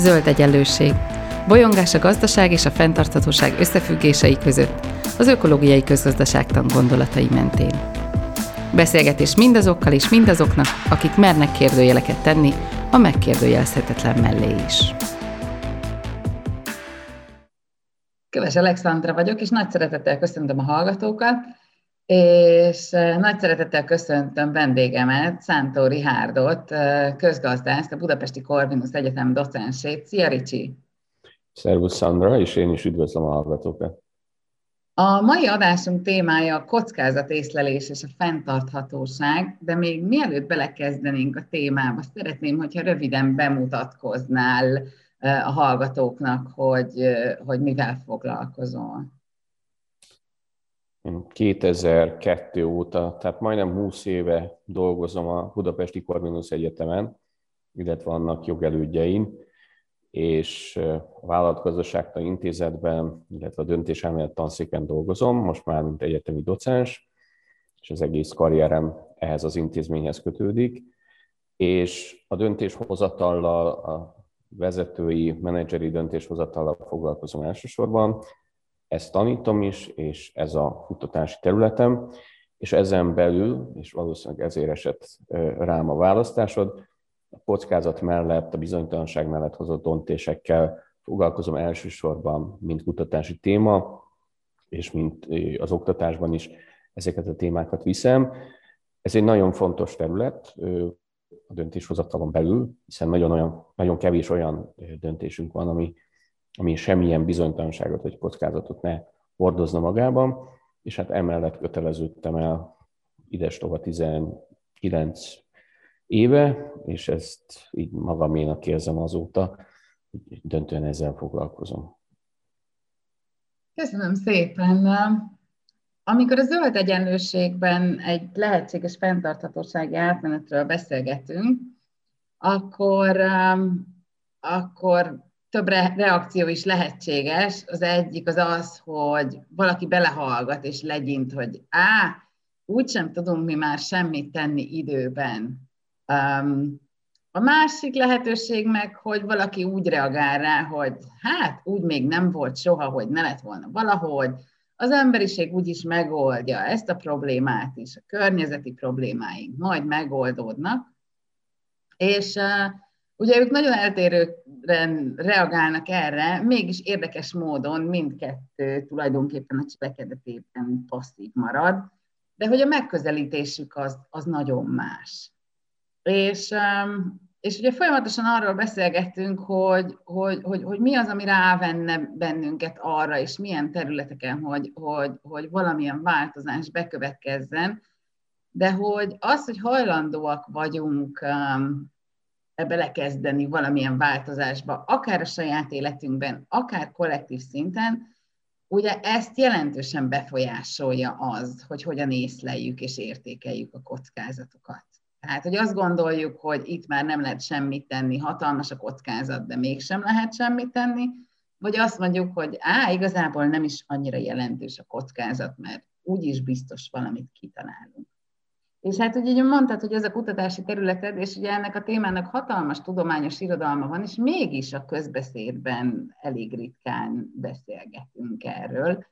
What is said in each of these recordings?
Zöld egyenlőség. Bolyongás a gazdaság és a fenntarthatóság összefüggései között, az ökológiai közgazdaságtan gondolatai mentén. Beszélgetés mindazokkal és mindazoknak, akik mernek kérdőjeleket tenni, a megkérdőjelezhetetlen mellé is. Köves Alexandra vagyok, és nagy szeretettel köszöntöm a hallgatókat, és nagy szeretettel köszöntöm vendégemet, Szántó Rihárdot, közgazdászt, a Budapesti Corvinus Egyetem docensét. Szia, Ricsi! Szervusz, Szandra, és én is üdvözlöm a hallgatókat. A mai adásunk témája a kockázatészlelés és a fenntarthatóság, de még mielőtt belekezdenénk a témába, szeretném, hogyha röviden bemutatkoznál a hallgatóknak, hogy, hogy mivel foglalkozol. 2002 óta, tehát majdnem 20 éve dolgozom a Budapesti Corvinus Egyetemen, illetve annak jogelődjein, és a Vállalatgazdaságtan Intézetben, illetve a döntéselmélet tanszéken dolgozom, most már mint egyetemi docens, és az egész karrierem ehhez az intézményhez kötődik, és a döntéshozatallal, a vezetői, menedzseri döntéshozatallal foglalkozom elsősorban, ezt tanítom is, és ez a kutatási területem, és ezen belül, és valószínűleg ezért esett rám a választásod, a kockázat mellett, a bizonytalanság mellett hozott döntésekkel foglalkozom elsősorban, mint kutatási téma, és mint az oktatásban is ezeket a témákat viszem. Ez egy nagyon fontos terület a döntéshozatalon belül, hiszen nagyon, olyan, nagyon kevés olyan döntésünk van, ami ami semmilyen bizonytalanságot vagy kockázatot ne hordozna magában, és hát emellett köteleződtem el idestova 19 éve, és ezt így magaménak érzem azóta, hogy döntően ezzel foglalkozom. Köszönöm szépen. Amikor a zöld egyenlőségben egy lehetséges fenntarthatósági átmenetről beszélgetünk, akkor, akkor több reakció is lehetséges. Az egyik az az, hogy valaki belehallgat és legyint, hogy á, úgysem tudunk mi már semmit tenni időben. Um, a másik lehetőség meg, hogy valaki úgy reagál rá, hogy hát úgy még nem volt soha, hogy ne lett volna valahogy, az emberiség úgyis megoldja ezt a problémát is, a környezeti problémáink majd megoldódnak, és uh, Ugye ők nagyon eltérően reagálnak erre, mégis érdekes módon mindkettő tulajdonképpen a cselekedetében passzív marad, de hogy a megközelítésük az, az nagyon más. És, um, és ugye folyamatosan arról beszélgettünk, hogy, hogy, hogy, hogy mi az, ami rávenne bennünket arra, és milyen területeken, hogy, hogy, hogy valamilyen változás bekövetkezzen, de hogy az, hogy hajlandóak vagyunk um, belekezdeni valamilyen változásba, akár a saját életünkben, akár kollektív szinten, ugye ezt jelentősen befolyásolja az, hogy hogyan észleljük és értékeljük a kockázatokat. Tehát, hogy azt gondoljuk, hogy itt már nem lehet semmit tenni, hatalmas a kockázat, de mégsem lehet semmit tenni, vagy azt mondjuk, hogy á, igazából nem is annyira jelentős a kockázat, mert úgyis biztos valamit kitalálunk. És hát ugye mondtad, hogy ez a kutatási területed, és ugye ennek a témának hatalmas tudományos irodalma van, és mégis a közbeszédben elég ritkán beszélgetünk erről.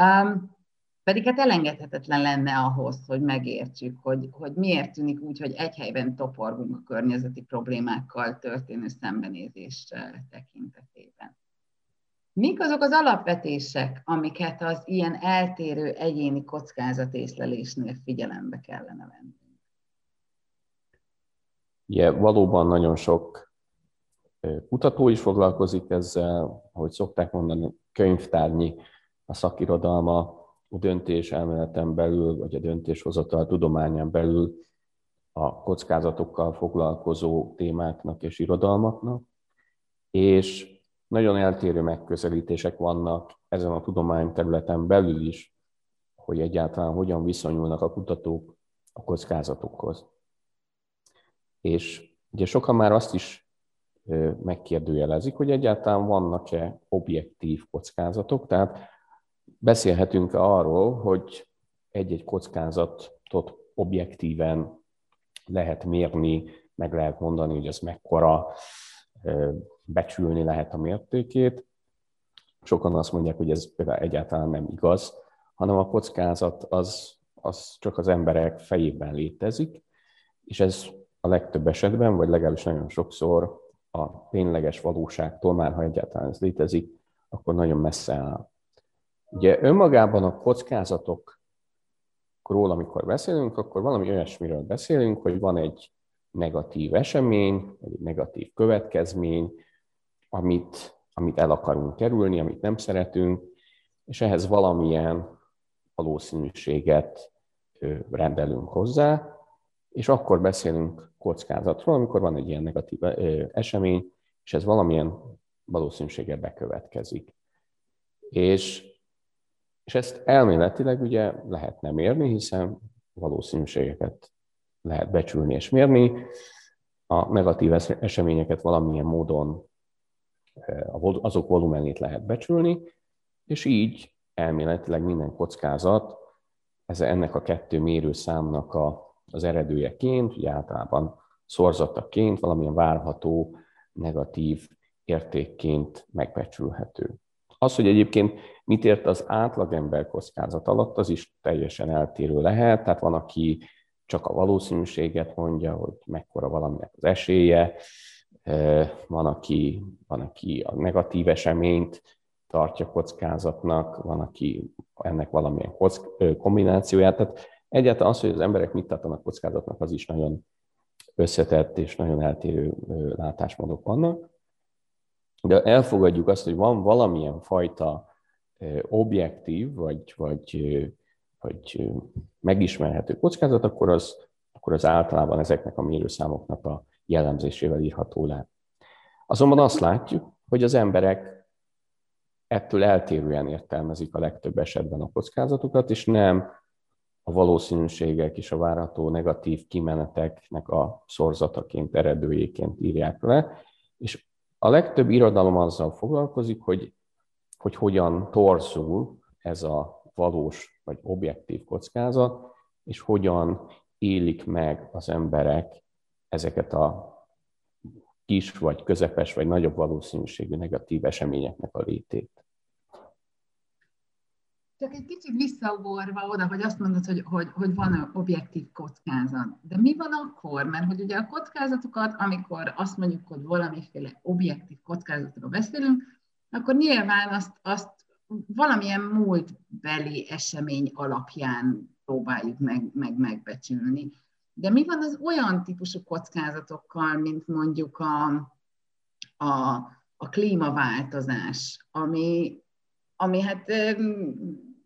Um, pedig hát elengedhetetlen lenne ahhoz, hogy megértsük, hogy, hogy miért tűnik úgy, hogy egy helyben toporgunk a környezeti problémákkal történő szembenézés tekintetében. Mik azok az alapvetések, amiket az ilyen eltérő egyéni kockázatészlelésnél figyelembe kellene venni? Ugye valóban nagyon sok kutató is foglalkozik ezzel, hogy szokták mondani, könyvtárnyi a szakirodalma a döntés elméleten belül, vagy a döntéshozatal tudományán belül a kockázatokkal foglalkozó témáknak és irodalmaknak, és nagyon eltérő megközelítések vannak ezen a tudományterületen belül is, hogy egyáltalán hogyan viszonyulnak a kutatók a kockázatokhoz. És ugye sokan már azt is megkérdőjelezik, hogy egyáltalán vannak-e objektív kockázatok, tehát beszélhetünk arról, hogy egy-egy kockázatot objektíven lehet mérni, meg lehet mondani, hogy az mekkora becsülni lehet a mértékét. Sokan azt mondják, hogy ez egyáltalán nem igaz, hanem a kockázat az, az csak az emberek fejében létezik, és ez a legtöbb esetben, vagy legalábbis nagyon sokszor a tényleges valóságtól, már ha egyáltalán ez létezik, akkor nagyon messze áll. Ugye önmagában a kockázatokról, amikor beszélünk, akkor valami olyasmiről beszélünk, hogy van egy negatív esemény, egy negatív következmény, amit, amit el akarunk kerülni, amit nem szeretünk, és ehhez valamilyen valószínűséget rendelünk hozzá, és akkor beszélünk kockázatról, amikor van egy ilyen negatív esemény, és ez valamilyen valószínűséggel bekövetkezik. És, és ezt elméletileg ugye lehetne mérni, hiszen valószínűségeket lehet becsülni és mérni, a negatív eseményeket valamilyen módon azok volumenét lehet becsülni, és így elméletileg minden kockázat ez ennek a kettő mérőszámnak a, az eredőjeként, ugye általában szorzataként valamilyen várható negatív értékként megbecsülhető. Az, hogy egyébként mit ért az átlagember kockázat alatt, az is teljesen eltérő lehet. Tehát van, aki csak a valószínűséget mondja, hogy mekkora valaminek az esélye, van, aki, van, aki a negatív eseményt tartja kockázatnak, van, aki ennek valamilyen kock, kombinációját. Tehát egyáltalán az, hogy az emberek mit tartanak kockázatnak, az is nagyon összetett és nagyon eltérő látásmódok vannak. De elfogadjuk azt, hogy van valamilyen fajta objektív, vagy, vagy, vagy megismerhető kockázat, akkor az, akkor az általában ezeknek a mérőszámoknak a jellemzésével írható le. Azonban azt látjuk, hogy az emberek ettől eltérően értelmezik a legtöbb esetben a kockázatokat, és nem a valószínűségek és a várható negatív kimeneteknek a szorzataként, eredőjéként írják le, és a legtöbb irodalom azzal foglalkozik, hogy, hogy hogyan torzul ez a valós vagy objektív kockázat, és hogyan élik meg az emberek ezeket a kis, vagy közepes, vagy nagyobb valószínűségű negatív eseményeknek a létét. Csak egy kicsit visszaugorva oda, hogy azt mondod, hogy, hogy, hogy van objektív kockázat. De mi van akkor? Mert hogy ugye a kockázatokat, amikor azt mondjuk, hogy valamiféle objektív kockázatról beszélünk, akkor nyilván azt, azt valamilyen múltbeli esemény alapján próbáljuk meg, meg megbecsülni. De mi van az olyan típusú kockázatokkal, mint mondjuk a, a, a klímaváltozás, ami, ami hát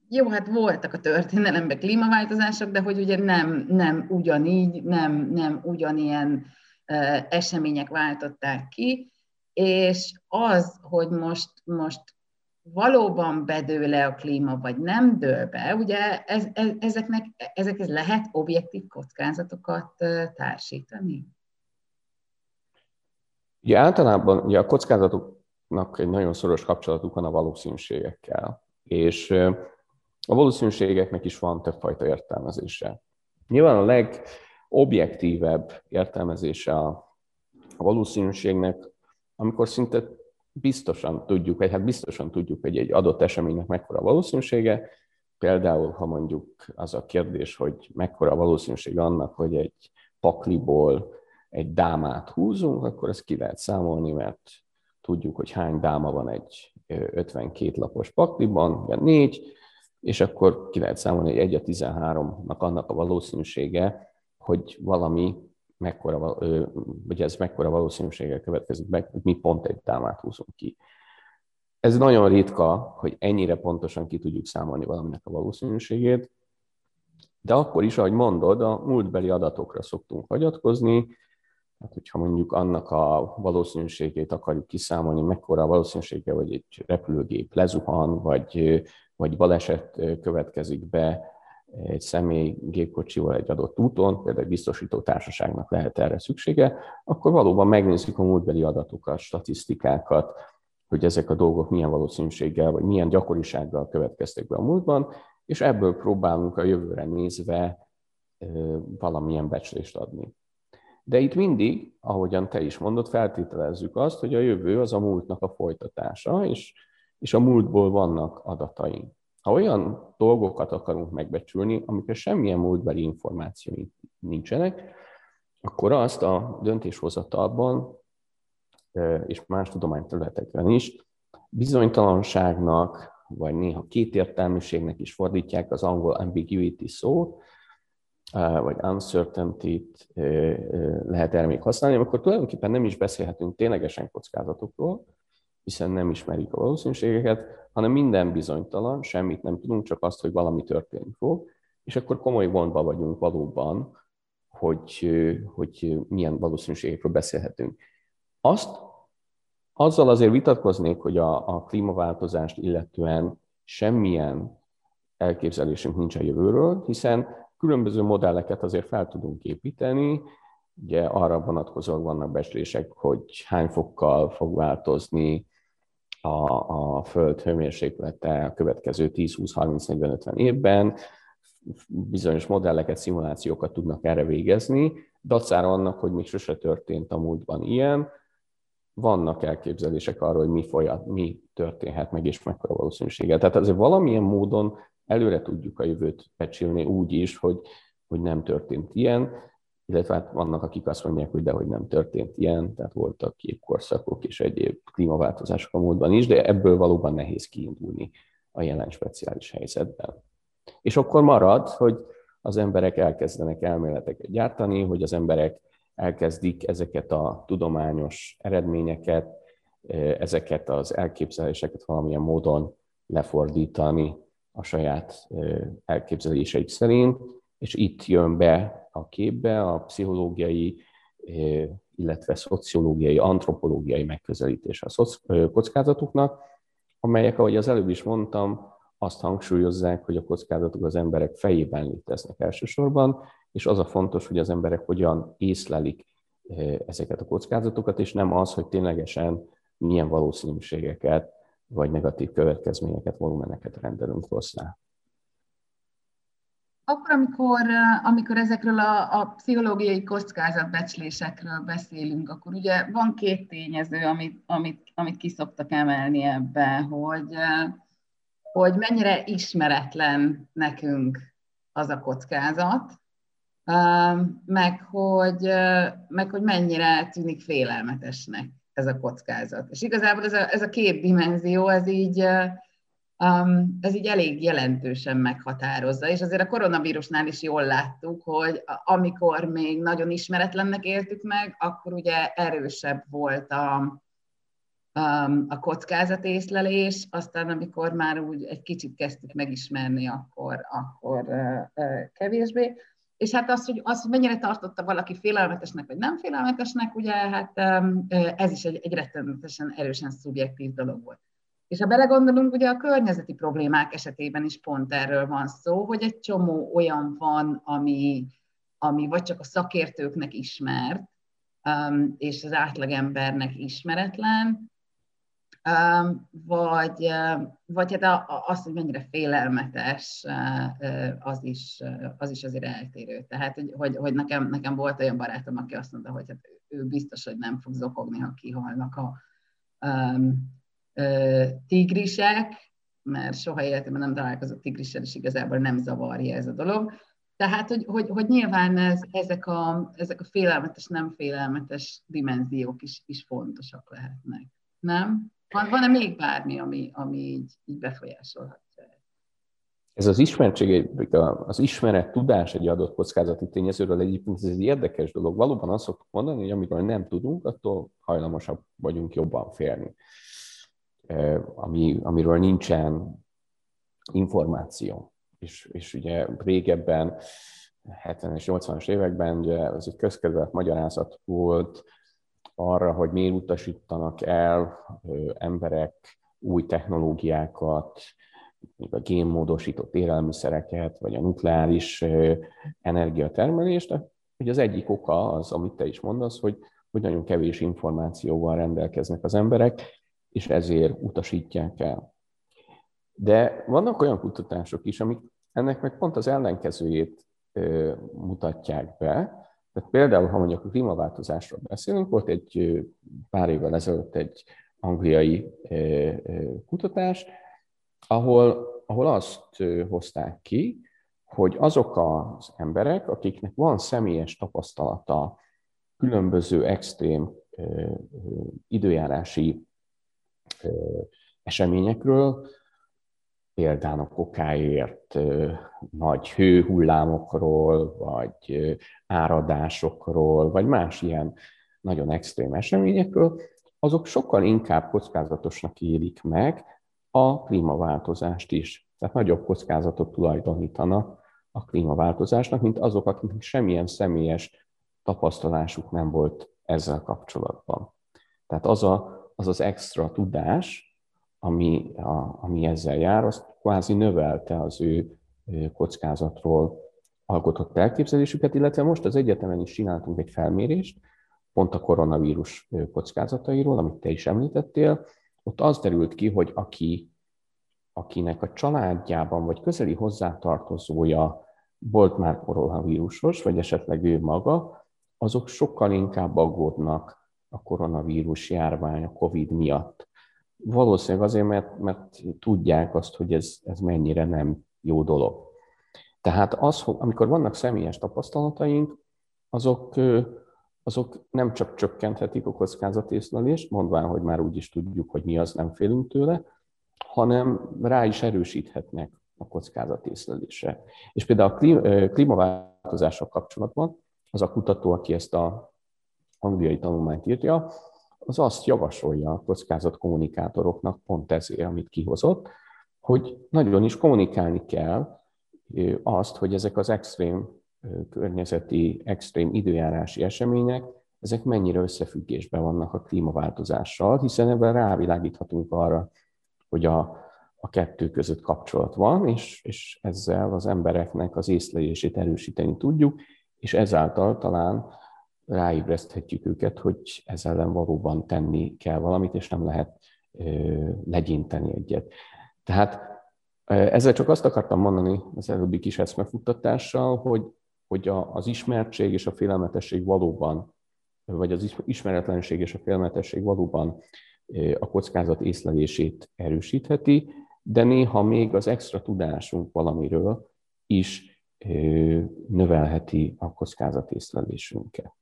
jó, hát voltak a történelemben klímaváltozások, de hogy ugye nem, nem ugyanígy, nem, nem ugyanilyen események váltották ki, és az, hogy most, most valóban bedől a klíma, vagy nem dől be, ugye ez, ez, ezeknek, ezekhez lehet objektív kockázatokat társítani? Ugye általában ugye a kockázatoknak egy nagyon szoros kapcsolatuk van a valószínűségekkel, és a valószínűségeknek is van többfajta értelmezése. Nyilván a legobjektívebb értelmezése a valószínűségnek, amikor szinte biztosan tudjuk, vagy hát biztosan tudjuk, hogy egy adott eseménynek mekkora a valószínűsége. Például, ha mondjuk az a kérdés, hogy mekkora a valószínűség annak, hogy egy pakliból egy dámát húzunk, akkor ezt ki lehet számolni, mert tudjuk, hogy hány dáma van egy 52 lapos pakliban, ugye négy, és akkor ki lehet számolni, hogy 1 a 13-nak annak a valószínűsége, hogy valami mekkora, vagy ez mekkora valószínűséggel következik meg, hogy mi pont egy támát húzunk ki. Ez nagyon ritka, hogy ennyire pontosan ki tudjuk számolni valaminek a valószínűségét, de akkor is, ahogy mondod, a múltbeli adatokra szoktunk hagyatkozni, hát hogyha mondjuk annak a valószínűségét akarjuk kiszámolni, mekkora a valószínűsége, hogy egy repülőgép lezuhan, vagy, vagy baleset következik be, egy személy gépkocsival egy adott úton, például egy biztosító társaságnak lehet erre szüksége, akkor valóban megnézzük a múltbeli adatokat, statisztikákat, hogy ezek a dolgok milyen valószínűséggel, vagy milyen gyakorisággal következtek be a múltban, és ebből próbálunk a jövőre nézve valamilyen becslést adni. De itt mindig, ahogyan te is mondod, feltételezzük azt, hogy a jövő az a múltnak a folytatása, és, és a múltból vannak adataink. Ha olyan dolgokat akarunk megbecsülni, amikor semmilyen múltbeli információink nincsenek, akkor azt a döntéshozatalban és más tudományterületekben is bizonytalanságnak, vagy néha kétértelműségnek is fordítják az angol ambiguity szót, vagy uncertainty-t lehet erre még használni, akkor tulajdonképpen nem is beszélhetünk ténylegesen kockázatokról, hiszen nem ismerjük a valószínűségeket, hanem minden bizonytalan, semmit nem tudunk, csak azt, hogy valami történni fog, és akkor komoly gondba vagyunk valóban, hogy, hogy milyen valószínűségekről beszélhetünk. Azt, azzal azért vitatkoznék, hogy a, a klímaváltozást illetően semmilyen elképzelésünk nincs a jövőről, hiszen különböző modelleket azért fel tudunk építeni, ugye arra vonatkozóan vannak becslések, hogy hány fokkal fog változni a, a Föld hőmérséklete a következő 10, 20, 30, 40, 50 évben, bizonyos modelleket, szimulációkat tudnak erre végezni, dacára annak, hogy még sose történt a múltban ilyen, vannak elképzelések arról, hogy mi folyat, mi történhet meg, és mekkora valószínűséggel. Tehát azért valamilyen módon előre tudjuk a jövőt becsülni úgy is, hogy, hogy nem történt ilyen, illetve hát vannak, akik azt mondják, hogy dehogy nem történt ilyen, tehát voltak képkorszakok és egyéb klímaváltozások a múltban is, de ebből valóban nehéz kiindulni a jelen speciális helyzetben. És akkor marad, hogy az emberek elkezdenek elméleteket gyártani, hogy az emberek elkezdik ezeket a tudományos eredményeket, ezeket az elképzeléseket valamilyen módon lefordítani a saját elképzeléseik szerint, és itt jön be a képbe a pszichológiai, illetve szociológiai, antropológiai megközelítés a kockázatoknak, amelyek, ahogy az előbb is mondtam, azt hangsúlyozzák, hogy a kockázatok az emberek fejében léteznek elsősorban, és az a fontos, hogy az emberek hogyan észlelik ezeket a kockázatokat, és nem az, hogy ténylegesen milyen valószínűségeket vagy negatív következményeket, volumeneket rendelünk hozzá. Akkor, amikor, amikor ezekről a, a pszichológiai kockázatbecslésekről beszélünk, akkor ugye van két tényező, amit, amit, amit kiszoktak emelni ebbe, hogy, hogy mennyire ismeretlen nekünk az a kockázat, meg hogy, meg hogy mennyire tűnik félelmetesnek ez a kockázat. És igazából ez a, ez a két dimenzió, ez így, um, ez így elég jelentősen meghatározza, és azért a koronavírusnál is jól láttuk, hogy amikor még nagyon ismeretlennek éltük meg, akkor ugye erősebb volt a, um, a kockázatészlelés, aztán amikor már úgy egy kicsit kezdtük megismerni, akkor, akkor uh, uh, kevésbé. És hát az, hogy, az, hogy mennyire tartotta valaki félelmetesnek, vagy nem félelmetesnek, ugye hát ez is egy, egy rettenetesen erősen szubjektív dolog volt. És ha belegondolunk, ugye a környezeti problémák esetében is pont erről van szó, hogy egy csomó olyan van, ami, ami vagy csak a szakértőknek ismert, és az átlagembernek ismeretlen, vagy, vagy hát az, hogy mennyire félelmetes, az is, az is azért eltérő. Tehát, hogy, hogy, hogy nekem, nekem volt olyan barátom, aki azt mondta, hogy hát ő biztos, hogy nem fog zokogni, ha kihalnak a um, tigrisek, mert soha életemben nem találkozott tigrissel, és igazából nem zavarja ez a dolog. Tehát, hogy, hogy, hogy nyilván ez, ezek, a, ezek a félelmetes, nem félelmetes dimenziók is, is fontosak lehetnek. Nem? Van, van-e még bármi, ami, ami így, így befolyásolhatja? Ez az ismertség, az ismeret, tudás egy adott kockázati tényezőről egyébként ez egy érdekes dolog. Valóban azt szoktuk mondani, hogy amikor nem tudunk, attól hajlamosabb vagyunk jobban félni. Ami, amiről nincsen információ. És, és ugye régebben, 70-es, 80-as években ugye ez egy közkedvelt magyarázat volt, arra, hogy miért utasítanak el emberek új technológiákat, a génmódosított élelmiszereket, vagy a nukleáris energiatermelést, hogy az egyik oka az, amit te is mondasz, hogy, hogy nagyon kevés információval rendelkeznek az emberek, és ezért utasítják el. De vannak olyan kutatások is, amik ennek meg pont az ellenkezőjét mutatják be, Tehát például, ha mondjuk a klímaváltozásról beszélünk, volt egy pár évvel ezelőtt egy angliai kutatás, ahol, ahol azt hozták ki, hogy azok az emberek, akiknek van személyes tapasztalata különböző extrém időjárási eseményekről, például a kokáért nagy hőhullámokról, vagy áradásokról, vagy más ilyen nagyon extrém eseményekről, azok sokkal inkább kockázatosnak élik meg a klímaváltozást is. Tehát nagyobb kockázatot tulajdonítanak a klímaváltozásnak, mint azok, akiknek semmilyen személyes tapasztalásuk nem volt ezzel kapcsolatban. Tehát az a, az, az extra tudás, ami, a, ami ezzel jár, az kvázi növelte az ő kockázatról alkotott elképzelésüket, illetve most az egyetemen is csináltunk egy felmérést, pont a koronavírus kockázatairól, amit te is említettél, ott az derült ki, hogy aki, akinek a családjában vagy közeli hozzátartozója volt már koronavírusos, vagy esetleg ő maga, azok sokkal inkább aggódnak a koronavírus járvány, a COVID miatt. Valószínűleg azért, mert, mert tudják azt, hogy ez, ez mennyire nem jó dolog. Tehát az, amikor vannak személyes tapasztalataink, azok, azok nem csak csökkenthetik a kockázatészlelést, mondván, hogy már úgy is tudjuk, hogy mi az, nem félünk tőle, hanem rá is erősíthetnek a kockázatészlelésre. És például a klímaváltozással kapcsolatban az a kutató, aki ezt a angliai tanulmányt írja, az azt javasolja a kockázat kommunikátoroknak, pont ezért, amit kihozott, hogy nagyon is kommunikálni kell azt, hogy ezek az extrém környezeti, extrém időjárási események, ezek mennyire összefüggésben vannak a klímaváltozással, hiszen ebben rávilágíthatunk arra, hogy a, a kettő között kapcsolat van, és, és ezzel az embereknek az észlelését erősíteni tudjuk, és ezáltal talán ráébreszthetjük őket, hogy ezzel ellen valóban tenni kell valamit, és nem lehet legyinteni egyet. Tehát ezzel csak azt akartam mondani az előbbi kis eszmefuttatással, hogy, hogy a, az ismertség és a félelmetesség valóban, vagy az ismeretlenség és a félelmetesség valóban a kockázat észlelését erősítheti, de néha még az extra tudásunk valamiről is növelheti a kockázatészlelésünket.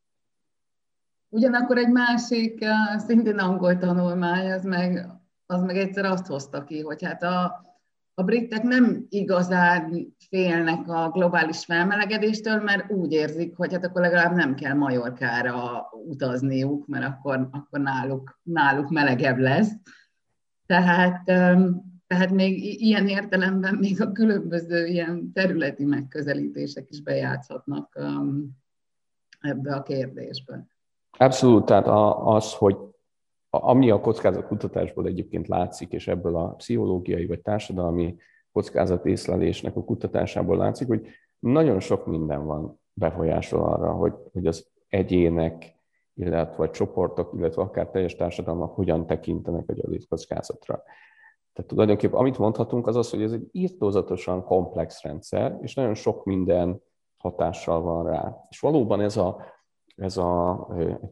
Ugyanakkor egy másik, szintén angol tanulmány, az meg, az meg egyszer azt hozta ki, hogy hát a, a britek nem igazán félnek a globális felmelegedéstől, mert úgy érzik, hogy hát akkor legalább nem kell Majorkára utazniuk, mert akkor, akkor náluk, náluk melegebb lesz. Tehát, tehát még ilyen értelemben még a különböző ilyen területi megközelítések is bejátszhatnak ebbe a kérdésbe. Abszolút, tehát az, hogy ami a kockázatkutatásból egyébként látszik, és ebből a pszichológiai vagy társadalmi kockázatészlelésnek a kutatásából látszik, hogy nagyon sok minden van befolyásol arra, hogy, hogy az egyének, illetve vagy csoportok, illetve akár teljes társadalmak hogyan tekintenek a gyógyít kockázatra. Tehát tulajdonképpen amit mondhatunk az az, hogy ez egy írtózatosan komplex rendszer, és nagyon sok minden hatással van rá. És valóban ez a ez a,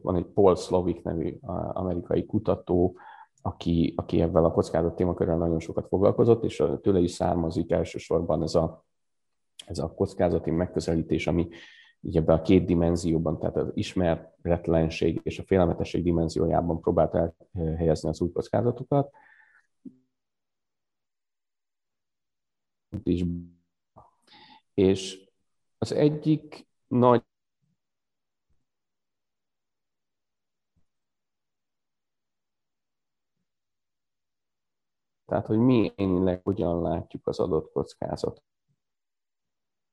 van egy Paul Slovik nevű amerikai kutató, aki, aki ebben a kockázat témakörrel nagyon sokat foglalkozott, és tőle is származik elsősorban ez a, ez a kockázati megközelítés, ami így ebben a két dimenzióban, tehát az ismeretlenség és a félelmetesség dimenziójában próbált elhelyezni az új kockázatokat. És az egyik nagy Tehát, hogy mi énileg hogyan látjuk az adott kockázatot.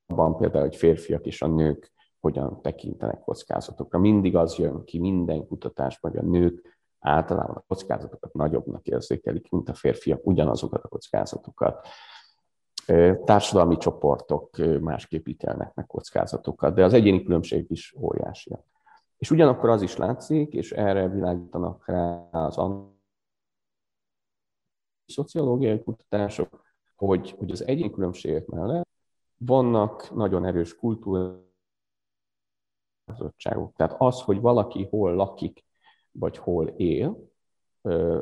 Van például, hogy férfiak és a nők hogyan tekintenek kockázatokra. Mindig az jön ki minden kutatásban, hogy a nők általában a kockázatokat nagyobbnak érzékelik, mint a férfiak ugyanazokat a kockázatokat. Társadalmi csoportok másképp ítélnek meg kockázatokat, de az egyéni különbség is óriási. És ugyanakkor az is látszik, és erre világítanak rá az szociológiai kutatások, hogy, hogy az egyén különbségek mellett vannak nagyon erős kultúra meghatározottságok. Tehát az, hogy valaki hol lakik, vagy hol él,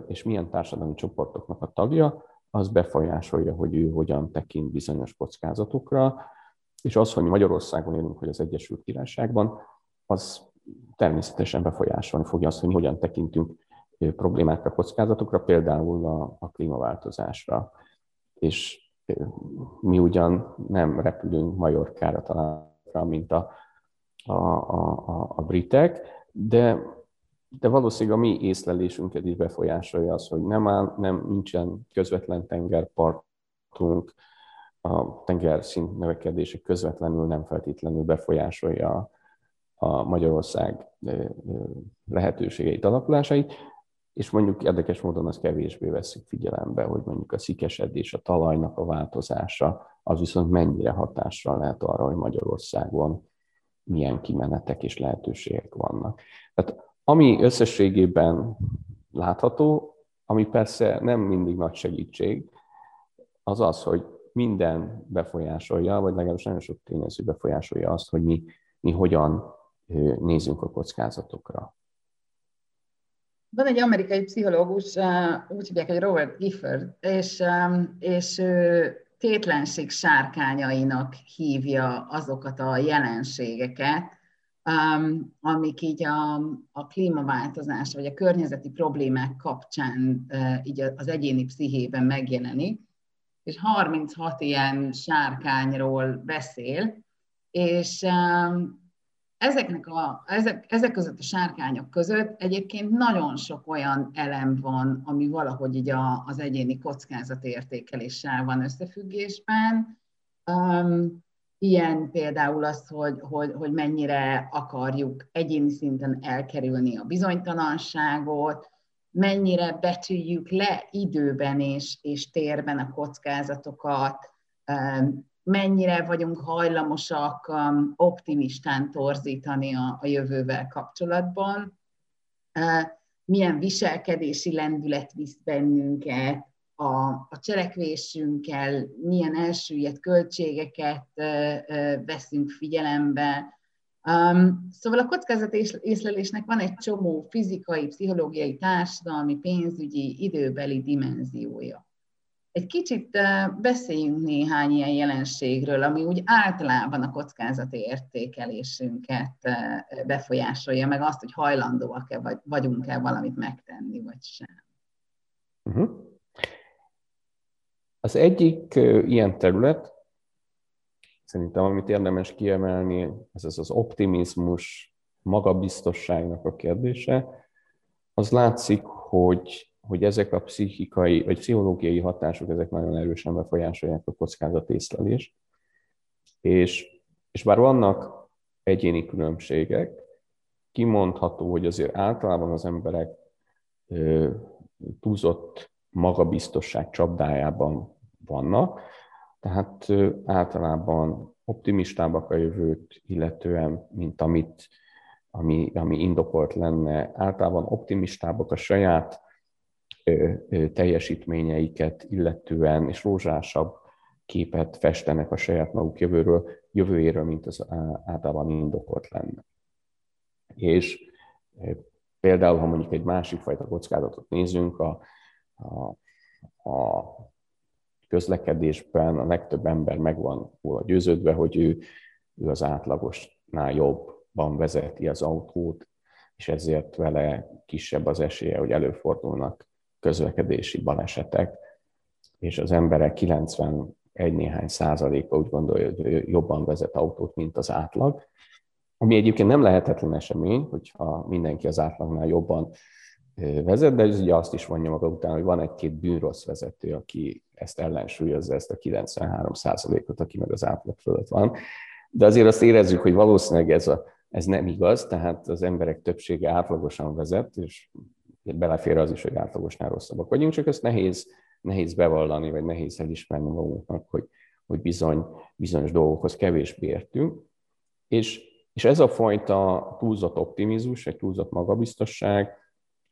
és milyen társadalmi csoportoknak a tagja, az befolyásolja, hogy ő hogyan tekint bizonyos kockázatokra, és az, hogy Magyarországon élünk, hogy az Egyesült Királyságban, az természetesen befolyásolni fogja azt, hogy hogyan tekintünk problémákra, kockázatokra, például a, a klímaváltozásra. És mi ugyan nem repülünk Majorkára talán, mint a, a, a, a britek, de, de valószínűleg a mi észlelésünket is befolyásolja az, hogy nem, áll, nem nincsen közvetlen tengerpartunk, a tengerszint növekedése közvetlenül nem feltétlenül befolyásolja a Magyarország lehetőségeit, alakulásait, és mondjuk érdekes módon az kevésbé veszik figyelembe, hogy mondjuk a szikesedés, a talajnak a változása, az viszont mennyire hatással lehet arra, hogy Magyarországon milyen kimenetek és lehetőségek vannak. Tehát ami összességében látható, ami persze nem mindig nagy segítség, az az, hogy minden befolyásolja, vagy legalábbis nagyon sok tényező befolyásolja azt, hogy mi, mi hogyan nézünk a kockázatokra. Van egy amerikai pszichológus, úgy hívják, hogy Robert Gifford, és, és ő tétlenség sárkányainak hívja azokat a jelenségeket, amik így a, a klímaváltozás vagy a környezeti problémák kapcsán így az egyéni pszichében megjelenik, és 36 ilyen sárkányról beszél, és ezeknek a, ezek, ezek között a sárkányok között egyébként nagyon sok olyan elem van, ami valahogy így a, az egyéni kockázatértékeléssel van összefüggésben. Um, ilyen például az, hogy, hogy, hogy mennyire akarjuk egyéni szinten elkerülni a bizonytalanságot, mennyire becsüljük le időben és, és térben a kockázatokat, mennyire vagyunk hajlamosak um, optimistán torzítani a, a jövővel kapcsolatban, milyen viselkedési lendület visz bennünket, a, a cselekvésünkkel milyen elsüllyedt költségeket veszünk figyelembe. Um, szóval a kockázat észlelésnek van egy csomó fizikai, pszichológiai, társadalmi, pénzügyi, időbeli dimenziója. Egy kicsit beszéljünk néhány ilyen jelenségről, ami úgy általában a kockázati értékelésünket befolyásolja, meg azt, hogy hajlandóak-e vagy, vagyunk-e valamit megtenni, vagy sem. Uh-huh. Az egyik ilyen terület, szerintem amit érdemes kiemelni, ez az az optimizmus, magabiztosságnak a kérdése, az látszik, hogy hogy ezek a pszichikai vagy pszichológiai hatások, ezek nagyon erősen befolyásolják a kockázatészlelést. És, és bár vannak egyéni különbségek, kimondható, hogy azért általában az emberek ö, túlzott magabiztosság csapdájában vannak, tehát ö, általában optimistábbak a jövőt illetően, mint amit, ami, ami indokolt lenne. Általában optimistábbak a saját teljesítményeiket illetően, és rózsásabb képet festenek a saját maguk jövőről, jövőjéről, mint az általában indokolt lenne. És például, ha mondjuk egy másik fajta kockázatot nézünk, a, a, a közlekedésben a legtöbb ember meg van róla győződve, hogy ő, ő az átlagosnál jobban vezeti az autót, és ezért vele kisebb az esélye, hogy előfordulnak közlekedési balesetek, és az emberek 91 néhány százaléka úgy gondolja, hogy jobban vezet autót, mint az átlag, ami egyébként nem lehetetlen esemény, hogyha mindenki az átlagnál jobban vezet, de ez ugye azt is vonja maga után, hogy van egy-két bűnrossz vezető, aki ezt ellensúlyozza, ezt a 93 százalékot, aki meg az átlag fölött van. De azért azt érezzük, hogy valószínűleg ez, a, ez nem igaz, tehát az emberek többsége átlagosan vezet, és belefér az is, hogy átlagosnál rosszabbak vagyunk, csak ezt nehéz, nehéz bevallani, vagy nehéz elismerni magunknak, hogy, hogy bizony, bizonyos dolgokhoz kevésbé értünk. És, és ez a fajta túlzott optimizmus, egy túlzott magabiztosság,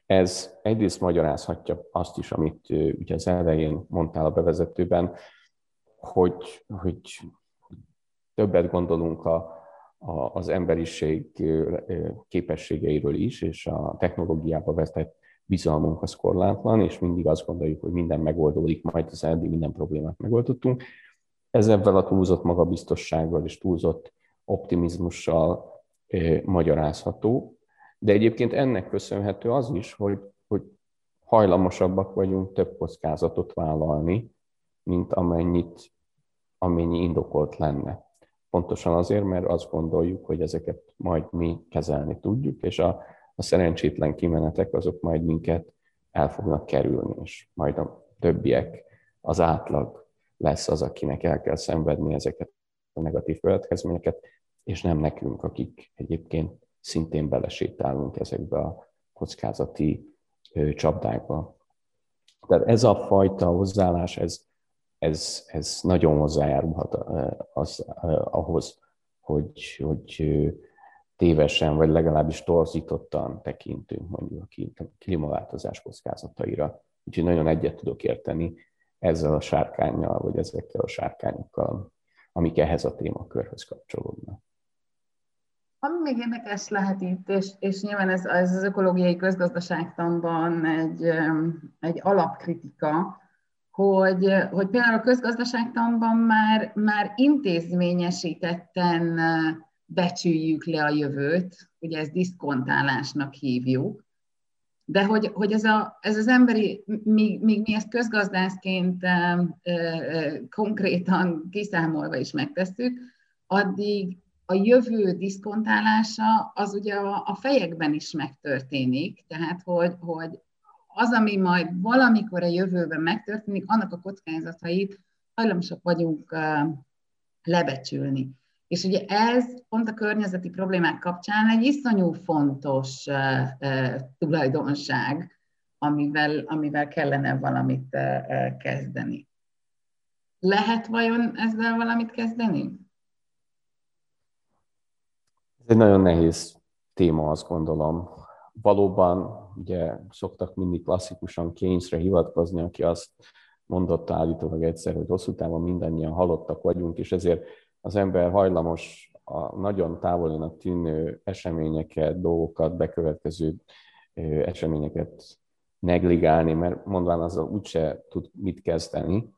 ez egyrészt magyarázhatja azt is, amit ugye az elején mondtál a bevezetőben, hogy, hogy többet gondolunk a, az emberiség képességeiről is, és a technológiába vetett bizalmunk az korlátlan, és mindig azt gondoljuk, hogy minden megoldódik, majd az eddig minden problémát megoldottunk. Ez ebben a túlzott magabiztossággal és túlzott optimizmussal magyarázható, de egyébként ennek köszönhető az is, hogy, hogy hajlamosabbak vagyunk több kockázatot vállalni, mint amennyit, amennyi indokolt lenne. Pontosan azért, mert azt gondoljuk, hogy ezeket majd mi kezelni tudjuk, és a, a szerencsétlen kimenetek azok majd minket el fognak kerülni, és majd a többiek, az átlag lesz az, akinek el kell szenvedni ezeket a negatív következményeket, és nem nekünk, akik egyébként szintén belesétálunk ezekbe a kockázati csapdákba. Tehát ez a fajta hozzáállás, ez, ez, ez nagyon hozzájárulhat az, ahhoz, hogy, hogy tévesen, vagy legalábbis torzítottan tekintünk mondjuk a klímaváltozás kockázataira. Úgyhogy nagyon egyet tudok érteni ezzel a sárkányjal, vagy ezekkel a sárkányokkal, amik ehhez a témakörhöz kapcsolódnak. Ami még érdekes lehet itt, és, és nyilván ez, ez az ökológiai közgazdaságtanban egy, egy alapkritika, hogy, hogy például a közgazdaságtanban már, már intézményesítetten becsüljük le a jövőt, ugye ezt diszkontálásnak hívjuk, de hogy, hogy ez, a, ez az emberi, míg, míg mi ezt közgazdászként e, e, konkrétan kiszámolva is megtesszük, addig a jövő diszkontálása az ugye a, a fejekben is megtörténik, tehát hogy, hogy az, ami majd valamikor a jövőben megtörténik, annak a kockázatait hajlamosak vagyunk lebecsülni. És ugye ez pont a környezeti problémák kapcsán egy iszonyú fontos tulajdonság, amivel, amivel kellene valamit kezdeni. Lehet vajon ezzel valamit kezdeni? Ez egy nagyon nehéz téma, azt gondolom. Valóban, ugye szoktak mindig klasszikusan Keynesre hivatkozni, aki azt mondotta állítólag egyszer, hogy hosszú távon mindannyian halottak vagyunk, és ezért az ember hajlamos a nagyon távolinak tűnő eseményeket, dolgokat, bekövetkező eseményeket negligálni, mert mondván azzal úgyse tud mit kezdeni.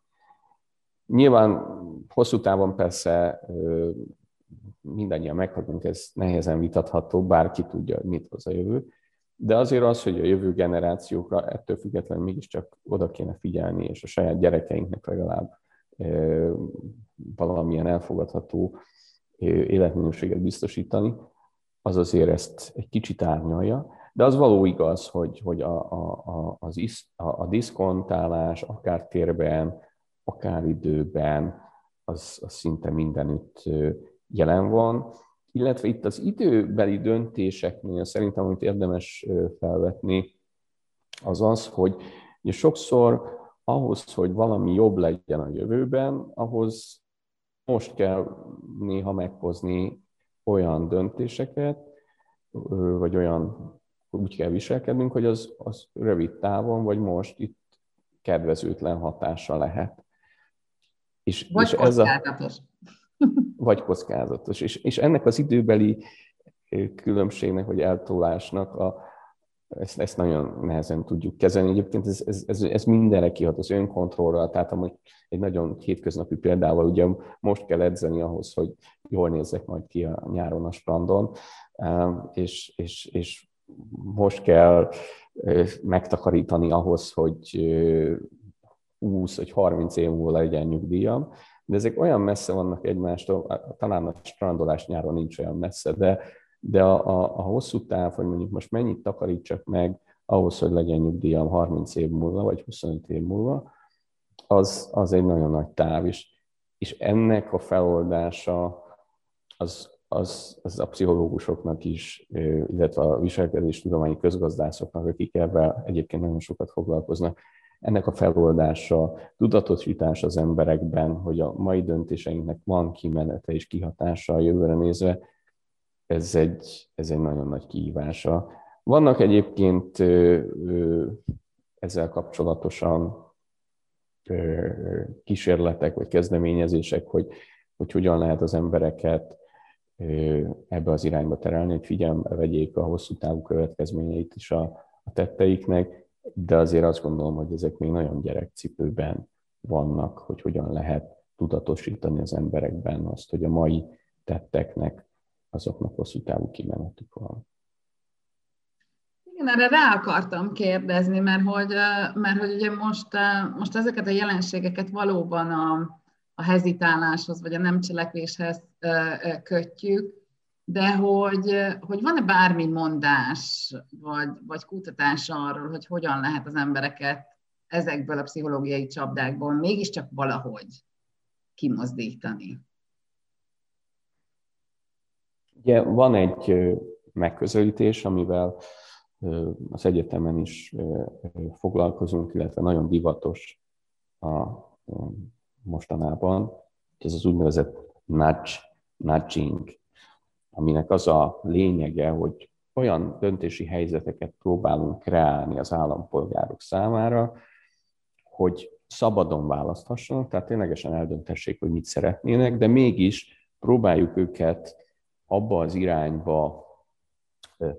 Nyilván hosszú távon persze mindannyian meghalunk, ez nehezen vitatható, bárki tudja, mit hoz a jövő. De azért az, hogy a jövő generációkra ettől függetlenül mégiscsak oda kéne figyelni, és a saját gyerekeinknek legalább valamilyen elfogadható életminőséget biztosítani, az azért ezt egy kicsit árnyalja. De az való igaz, hogy, hogy a, a, a, az is, a, a diszkontálás akár térben, akár időben, az, az szinte mindenütt jelen van, illetve itt az időbeli döntéseknél szerintem, amit érdemes felvetni, az az, hogy sokszor ahhoz, hogy valami jobb legyen a jövőben, ahhoz most kell néha meghozni olyan döntéseket, vagy olyan úgy kell viselkednünk, hogy az, az rövid távon, vagy most itt kedvezőtlen hatása lehet. És, vagy és ez a, vagy kockázatos. És, és ennek az időbeli különbségnek, vagy eltolásnak a, ezt, ezt nagyon nehezen tudjuk kezelni. Egyébként ez, ez, ez, ez mindenre kihat az önkontrollra, tehát amúgy egy nagyon hétköznapi példával, ugye most kell edzeni ahhoz, hogy jól nézzek majd ki a nyáron a strandon, és, és, és most kell megtakarítani ahhoz, hogy 20 vagy 30 év múlva legyen nyugdíjam, de ezek olyan messze vannak egymástól, talán a strandolás nyáron nincs olyan messze, de, de a, a, a hosszú táv, hogy mondjuk most mennyit takarítsak meg ahhoz, hogy legyen nyugdíjam 30 év múlva, vagy 25 év múlva, az, az egy nagyon nagy táv, és, és ennek a feloldása az, az, az a pszichológusoknak is, illetve a viselkedés tudományi közgazdászoknak, akik ebben egyébként nagyon sokat foglalkoznak, ennek a feloldása, tudatosítás az emberekben, hogy a mai döntéseinknek van kimenete és kihatása a jövőre nézve, ez egy, ez egy nagyon nagy kihívása. Vannak egyébként ezzel kapcsolatosan kísérletek vagy kezdeményezések, hogy, hogy hogyan lehet az embereket ebbe az irányba terelni, hogy figyelembe vegyék a hosszú távú következményeit is a, a tetteiknek, de azért azt gondolom, hogy ezek még nagyon gyerekcipőben vannak, hogy hogyan lehet tudatosítani az emberekben azt, hogy a mai tetteknek azoknak hosszú távú kimenetük van. Igen, erre rá akartam kérdezni, mert hogy, mert hogy ugye most, most ezeket a jelenségeket valóban a, a hezitáláshoz, vagy a nem cselekvéshez kötjük, de hogy, hogy van-e bármi mondás, vagy, vagy kutatás arról, hogy hogyan lehet az embereket ezekből a pszichológiai csapdákból mégiscsak valahogy kimozdítani? Ugye van egy megközelítés, amivel az egyetemen is foglalkozunk, illetve nagyon divatos a mostanában, ez az úgynevezett nudge, nudging, aminek az a lényege, hogy olyan döntési helyzeteket próbálunk kreálni az állampolgárok számára, hogy szabadon választhassanak, tehát ténylegesen eldöntessék, hogy mit szeretnének, de mégis próbáljuk őket abba az irányba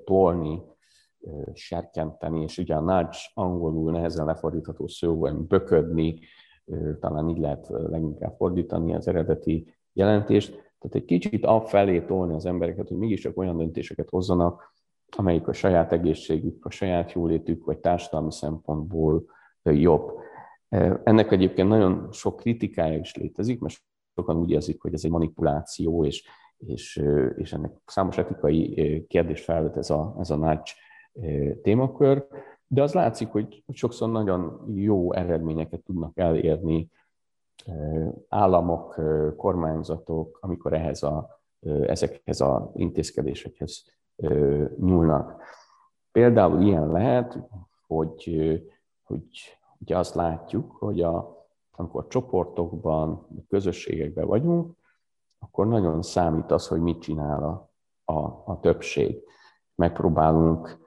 tolni, serkenteni, és ugye a nudge angolul nehezen lefordítható szó, vagy böködni, talán így lehet leginkább fordítani az eredeti jelentést. Tehát egy kicsit felé tolni az embereket, hogy mégiscsak olyan döntéseket hozzanak, amelyik a saját egészségük, a saját jólétük, vagy társadalmi szempontból jobb. Ennek egyébként nagyon sok kritikája is létezik, mert sokan úgy érzik, hogy ez egy manipuláció, és, és, és ennek számos etikai kérdés felvet ez a, ez a nudge témakör, de az látszik, hogy sokszor nagyon jó eredményeket tudnak elérni államok, kormányzatok, amikor ehhez a, ezekhez az intézkedésekhez nyúlnak. Például ilyen lehet, hogy, hogy ugye azt látjuk, hogy a, amikor csoportokban, közösségekben vagyunk, akkor nagyon számít az, hogy mit csinál a, a, a többség. Megpróbálunk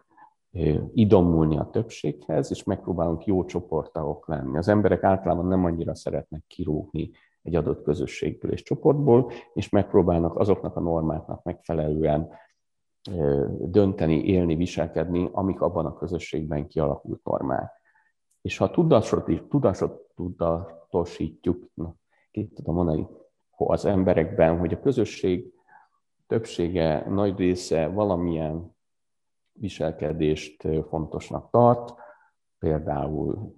idomulni a többséghez, és megpróbálunk jó csoporttagok lenni. Az emberek általában nem annyira szeretnek kirúgni egy adott közösségből és csoportból, és megpróbálnak azoknak a normáknak megfelelően dönteni, élni, viselkedni, amik abban a közösségben kialakult normák. És ha tudatot, tudatosítjuk, na, ki tudom mondani, az emberekben, hogy a közösség többsége, nagy része valamilyen viselkedést fontosnak tart, például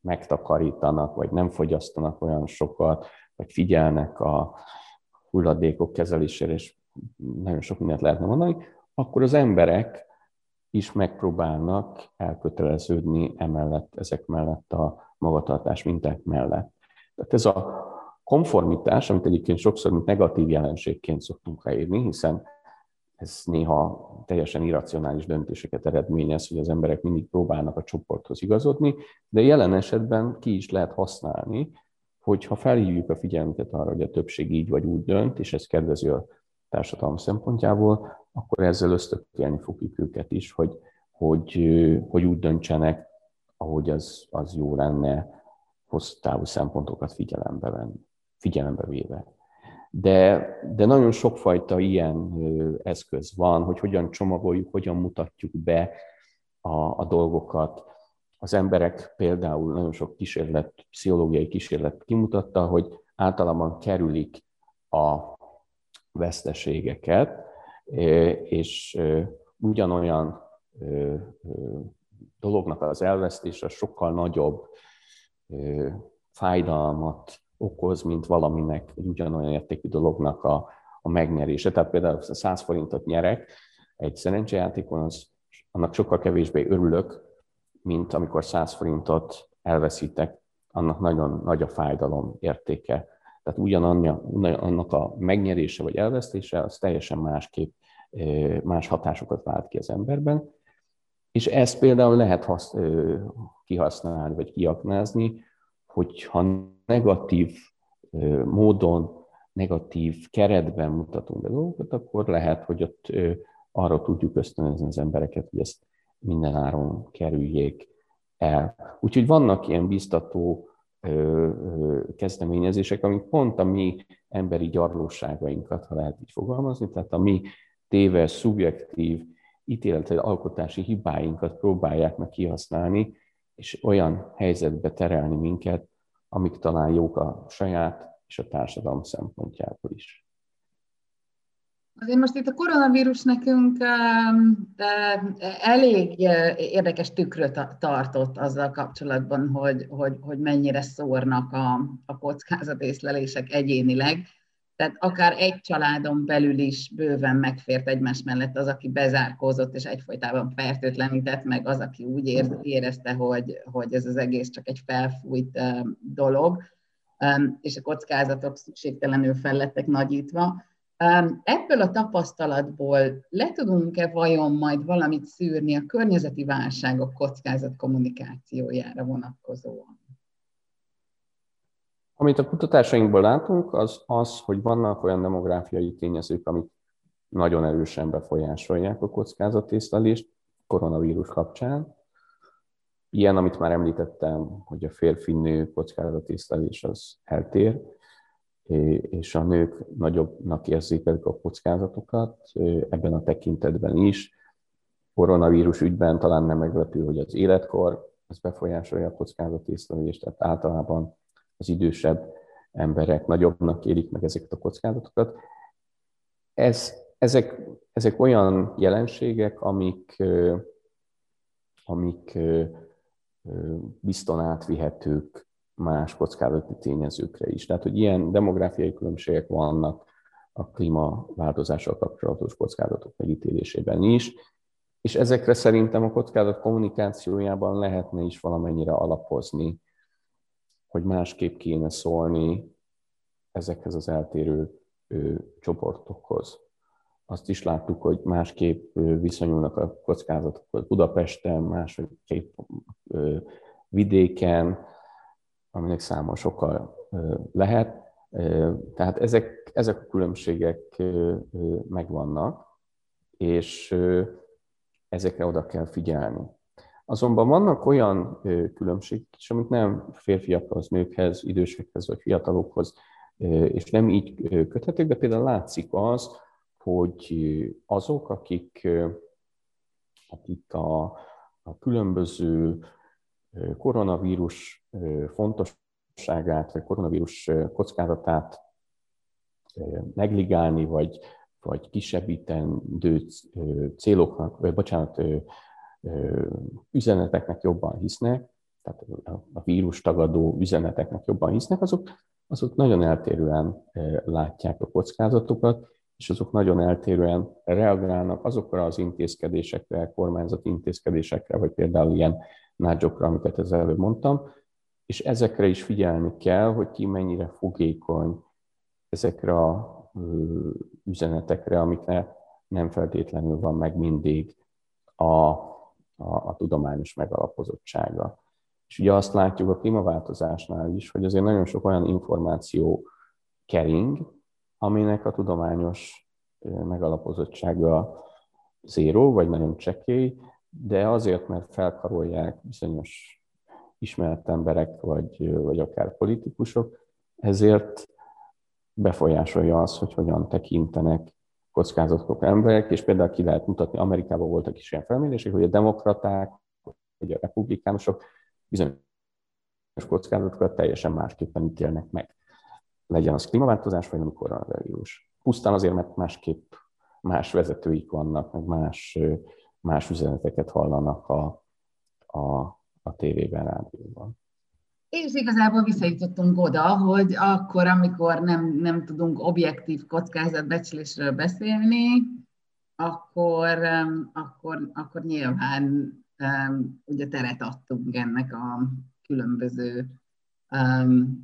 megtakarítanak, vagy nem fogyasztanak olyan sokat, vagy figyelnek a hulladékok kezelésére, és nagyon sok mindent lehetne mondani, akkor az emberek is megpróbálnak elköteleződni emellett, ezek mellett a magatartás minták mellett. Tehát ez a konformitás, amit egyébként sokszor mint negatív jelenségként szoktunk leírni, hiszen ez néha teljesen irracionális döntéseket eredményez, hogy az emberek mindig próbálnak a csoporthoz igazodni, de jelen esetben ki is lehet használni, hogyha felhívjuk a figyelmüket arra, hogy a többség így vagy úgy dönt, és ez kedvező a társadalom szempontjából, akkor ezzel ösztökélni fogjuk őket is, hogy, hogy, hogy úgy döntsenek, ahogy az, az jó lenne hosszú távú szempontokat figyelembe, venni, figyelembe véve de, de nagyon sokfajta ilyen eszköz van, hogy hogyan csomagoljuk, hogyan mutatjuk be a, a dolgokat. Az emberek például nagyon sok kísérlet, pszichológiai kísérlet kimutatta, hogy általában kerülik a veszteségeket, és ugyanolyan dolognak az elvesztése sokkal nagyobb fájdalmat okoz, mint valaminek egy ugyanolyan értékű dolognak a, a megnyerése. Tehát például 100 forintot nyerek egy szerencsejátékon, az, annak sokkal kevésbé örülök, mint amikor 100 forintot elveszítek, annak nagyon nagy a fájdalom értéke. Tehát ugyanannak a megnyerése vagy elvesztése, az teljesen másképp, más hatásokat vált ki az emberben. És ezt például lehet hasz, kihasználni, vagy kiaknázni, hogyha negatív módon, negatív keretben mutatunk be dolgokat, akkor lehet, hogy ott arra tudjuk ösztönözni az embereket, hogy ezt minden áron kerüljék el. Úgyhogy vannak ilyen biztató kezdeményezések, amik pont a mi emberi gyarlóságainkat, ha lehet így fogalmazni, tehát a mi téves, szubjektív, ítéletet, alkotási hibáinkat próbálják meg kihasználni, és olyan helyzetbe terelni minket, amik talán jók a saját és a társadalom szempontjából is. Azért most itt a koronavírus nekünk elég érdekes tükröt tartott azzal kapcsolatban, hogy, hogy, hogy mennyire szórnak a, a kockázatészlelések egyénileg. Tehát akár egy családon belül is bőven megfért egymás mellett az, aki bezárkózott és egyfolytában fertőtlenített, meg az, aki úgy érezte, hogy, hogy ez az egész csak egy felfújt dolog, és a kockázatok szükségtelenül fellettek nagyítva. Ebből a tapasztalatból le tudunk-e vajon majd valamit szűrni a környezeti válságok kockázat kommunikációjára vonatkozóan? Amit a kutatásainkból látunk, az az, hogy vannak olyan demográfiai tényezők, amik nagyon erősen befolyásolják a kockázatészlelést koronavírus kapcsán. Ilyen, amit már említettem, hogy a férfi-nő kockázatészlelés az eltér, és a nők nagyobbnak érzékelik a kockázatokat ebben a tekintetben is. Koronavírus ügyben talán nem meglepő, hogy az életkor az befolyásolja a kockázatészlelést, tehát általában az idősebb emberek nagyobbnak élik meg ezeket a kockázatokat. Ez, ezek, ezek olyan jelenségek, amik, amik bizton átvihetők más kockázati tényezőkre is. Tehát, hogy ilyen demográfiai különbségek vannak a klímaváltozással kapcsolatos kockázatok megítélésében is, és ezekre szerintem a kockázat kommunikációjában lehetne is valamennyire alapozni, hogy másképp kéne szólni ezekhez az eltérő csoportokhoz. Azt is láttuk, hogy másképp viszonyulnak a kockázatokhoz Budapesten, másképp vidéken, aminek száma sokkal lehet. Tehát ezek, ezek a különbségek megvannak, és ezekre oda kell figyelni. Azonban vannak olyan különbségek is, amik nem férfiakhoz, nőkhez, idősekhez vagy fiatalokhoz, és nem így köthetők, de például látszik az, hogy azok, akik, akik a, a különböző koronavírus fontosságát, vagy koronavírus kockázatát negligálni, vagy, vagy kisebbítendő céloknak, vagy bocsánat, üzeneteknek jobban hisznek, tehát a vírus tagadó üzeneteknek jobban hisznek, azok, azok nagyon eltérően látják a kockázatokat, és azok nagyon eltérően reagálnak azokra az intézkedésekre, kormányzati intézkedésekre, vagy például ilyen nádzsokra, amiket az előbb mondtam, és ezekre is figyelni kell, hogy ki mennyire fogékony ezekre a üzenetekre, amikre nem feltétlenül van meg mindig a, a, a tudományos megalapozottsága. És ugye azt látjuk a klímaváltozásnál is, hogy azért nagyon sok olyan információ kering, aminek a tudományos megalapozottsága zéró, vagy nagyon csekély, de azért, mert felkarolják bizonyos ismert emberek, vagy, vagy akár politikusok, ezért befolyásolja az, hogy hogyan tekintenek kockázatok emberek, és például ki lehet mutatni, Amerikában voltak is ilyen felmérések, hogy a demokraták, vagy a republikánusok bizonyos kockázatokat teljesen másképpen ítélnek meg. Legyen az klímaváltozás, vagy a koronavírus. Pusztán azért, mert másképp más vezetőik vannak, meg más más üzeneteket hallanak a, a, a tévében, rádióban. És igazából visszajutottunk oda, hogy akkor, amikor nem, nem tudunk objektív kockázatbecslésről beszélni, akkor, akkor, akkor nyilván ugye teret adtunk ennek a különböző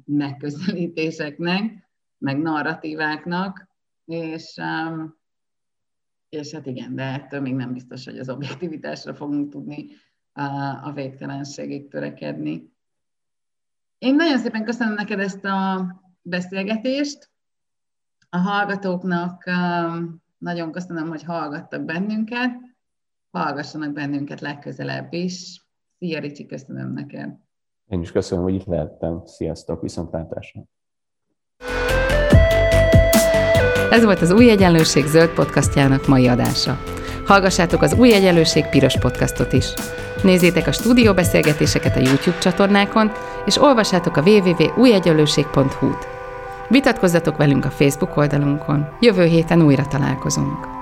megközelítéseknek, meg narratíváknak, és és hát igen, de ettől még nem biztos, hogy az objektivitásra fogunk tudni a végtelenségig törekedni. Én nagyon szépen köszönöm neked ezt a beszélgetést. A hallgatóknak nagyon köszönöm, hogy hallgattak bennünket. Hallgassanak bennünket legközelebb is. Szia, Ricsi, köszönöm neked. Én is köszönöm, hogy itt lehettem. Sziasztok, viszontlátásra! Ez volt az Új Egyenlőség zöld podcastjának mai adása. Hallgassátok az Új Egyenlőség piros podcastot is. Nézzétek a stúdióbeszélgetéseket a YouTube csatornákon, és olvassátok a www.újegyenlőség.hu-t. Vitatkozzatok velünk a Facebook oldalunkon. Jövő héten újra találkozunk.